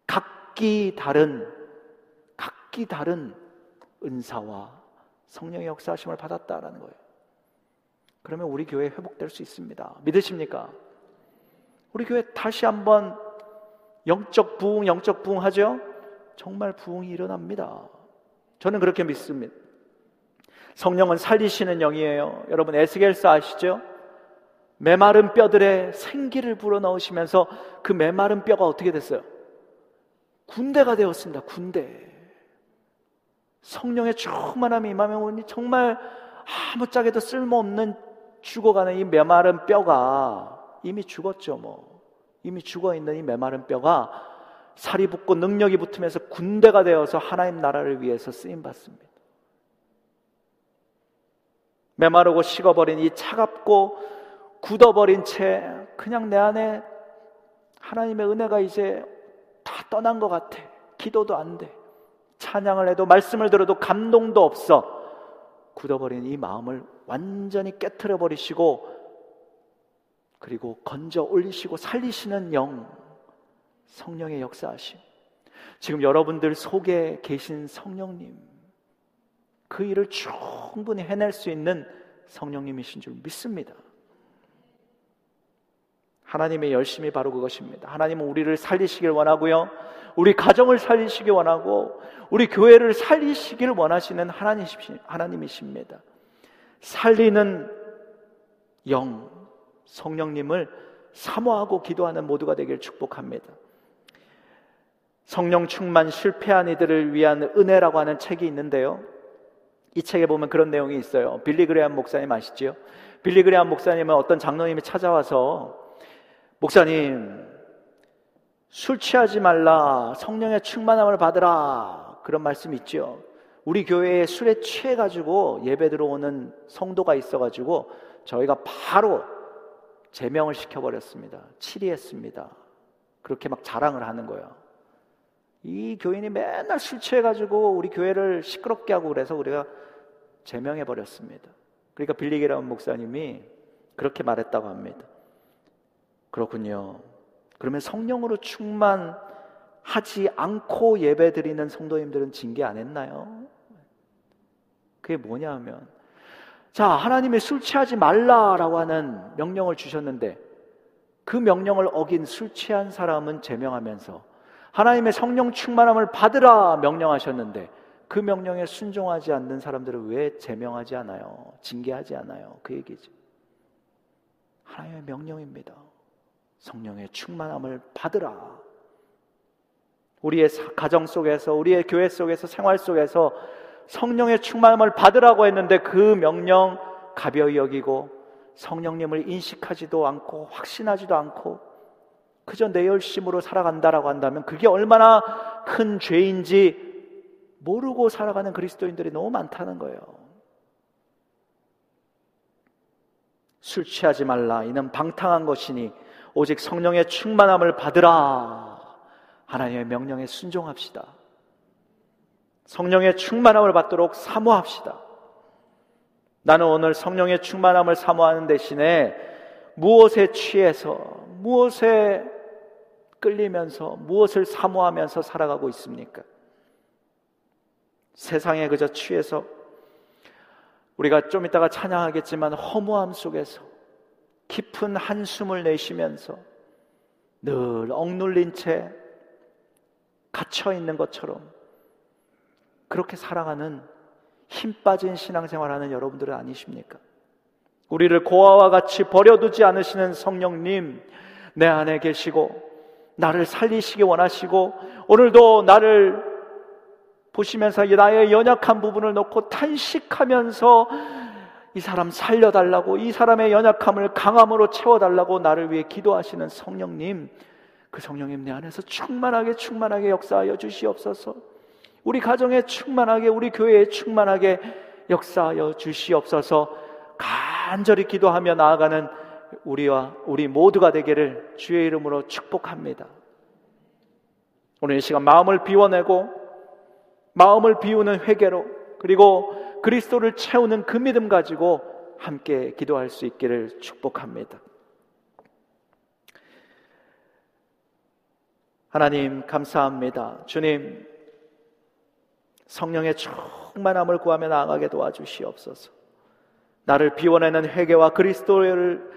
각기 다른 각기 다른 은사와 성령의 역사하심을 받았다라는 거예요. 그러면 우리 교회 회복될 수 있습니다. 믿으십니까? 우리 교회 다시 한번 영적 부흥, 영적 부흥 하죠? 정말 부흥이 일어납니다. 저는 그렇게 믿습니다. 성령은 살리시는 영이에요. 여러분 에스겔서 아시죠? 메마른 뼈들에 생기를 불어넣으시면서 그 메마른 뼈가 어떻게 됐어요? 군대가 되었습니다. 군대. 성령의 충만함이 임하면 오니 정말 아무짝에도 쓸모없는 죽어가는 이 메마른 뼈가 이미 죽었죠 뭐. 이미 죽어 있는 이 메마른 뼈가 살이 붙고 능력이 붙으면서 군대가 되어서 하나님 나라를 위해서 쓰임 받습니다. 메마르고 식어버린 이 차갑고 굳어버린 채 그냥 내 안에 하나님의 은혜가 이제 다 떠난 것 같아. 기도도 안 돼. 찬양을 해도 말씀을 들어도 감동도 없어. 굳어버린 이 마음을 완전히 깨뜨려 버리시고 그리고 건져 올리시고 살리시는 영 성령의 역사하심. 지금 여러분들 속에 계신 성령님 그 일을 충분히 해낼 수 있는 성령님이신 줄 믿습니다. 하나님의 열심이 바로 그것입니다. 하나님은 우리를 살리시길 원하고요. 우리 가정을 살리시길 원하고 우리 교회를 살리시길 원하시는 하나님이십니다. 살리는 영, 성령님을 사모하고 기도하는 모두가 되길 축복합니다. 성령 충만 실패한 이들을 위한 은혜라고 하는 책이 있는데요. 이 책에 보면 그런 내용이 있어요. 빌리 그레한 목사님 아시죠? 빌리 그레한 목사님은 어떤 장로님이 찾아와서 목사님 술 취하지 말라 성령의 충만함을 받으라 그런 말씀 있죠. 우리 교회에 술에 취해 가지고 예배 들어오는 성도가 있어 가지고 저희가 바로 제명을 시켜 버렸습니다. 치리했습니다. 그렇게 막 자랑을 하는 거예요. 이 교인이 맨날 술 취해 가지고 우리 교회를 시끄럽게 하고 그래서 우리가 제명해 버렸습니다. 그러니까 빌리게라는 목사님이 그렇게 말했다고 합니다. 그렇군요. 그러면 성령으로 충만하지 않고 예배 드리는 성도님들은 징계 안 했나요? 그게 뭐냐 하면 자, 하나님의 술 취하지 말라라고 하는 명령을 주셨는데 그 명령을 어긴 술 취한 사람은 제명하면서 하나님의 성령 충만함을 받으라 명령하셨는데 그 명령에 순종하지 않는 사람들을 왜 제명하지 않아요? 징계하지 않아요? 그 얘기죠. 하나님의 명령입니다. 성령의 충만함을 받으라. 우리의 가정 속에서, 우리의 교회 속에서, 생활 속에서 성령의 충만함을 받으라고 했는데 그 명령 가벼이 여기고 성령님을 인식하지도 않고 확신하지도 않고 그저 내 열심으로 살아간다라고 한다면 그게 얼마나 큰 죄인지 모르고 살아가는 그리스도인들이 너무 많다는 거예요. 술 취하지 말라. 이는 방탕한 것이니 오직 성령의 충만함을 받으라. 하나님의 명령에 순종합시다. 성령의 충만함을 받도록 사모합시다. 나는 오늘 성령의 충만함을 사모하는 대신에 무엇에 취해서 무엇에 끌리면서 무엇을 사모하면서 살아가고 있습니까? 세상에 그저 취해서 우리가 좀 이따가 찬양하겠지만 허무함 속에서 깊은 한숨을 내쉬면서 늘 억눌린 채 갇혀 있는 것처럼 그렇게 살아가는 힘 빠진 신앙생활하는 여러분들은 아니십니까? 우리를 고아와 같이 버려두지 않으시는 성령님 내 안에 계시고 나를 살리시기 원하시고 오늘도 나를 보시면서 나의 연약한 부분을 놓고 탄식하면서 이 사람 살려달라고 이 사람의 연약함을 강함으로 채워달라고 나를 위해 기도하시는 성령님 그 성령님 내 안에서 충만하게 충만하게 역사하여 주시옵소서 우리 가정에 충만하게 우리 교회에 충만하게 역사하여 주시옵소서 간절히 기도하며 나아가는 우리와 우리 모두가 되기를 주의 이름으로 축복합니다. 오늘 이 시간 마음을 비워내고 마음을 비우는 회개로 그리고 그리스도를 채우는 그 믿음 가지고 함께 기도할 수 있기를 축복합니다. 하나님 감사합니다. 주님 성령의 충만함을 구하며 나아가게 도와주시옵소서. 나를 비워내는 회개와 그리스도를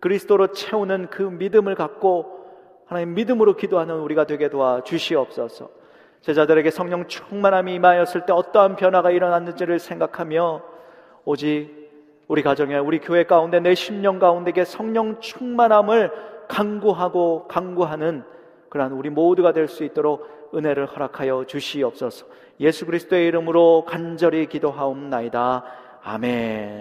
그리스도로 채우는 그 믿음을 갖고 하나님 믿음으로 기도하는 우리가 되게 도와 주시옵소서. 제자들에게 성령 충만함이 임하였을 때 어떠한 변화가 일어났는지를 생각하며 오직 우리 가정에 우리 교회 가운데 내 심령 가운데에 성령 충만함을 강구하고 강구하는 그러한 우리 모두가 될 수 있도록 은혜를 허락하여 주시옵소서. 예수 그리스도의 이름으로 간절히 기도하옵나이다. 아멘.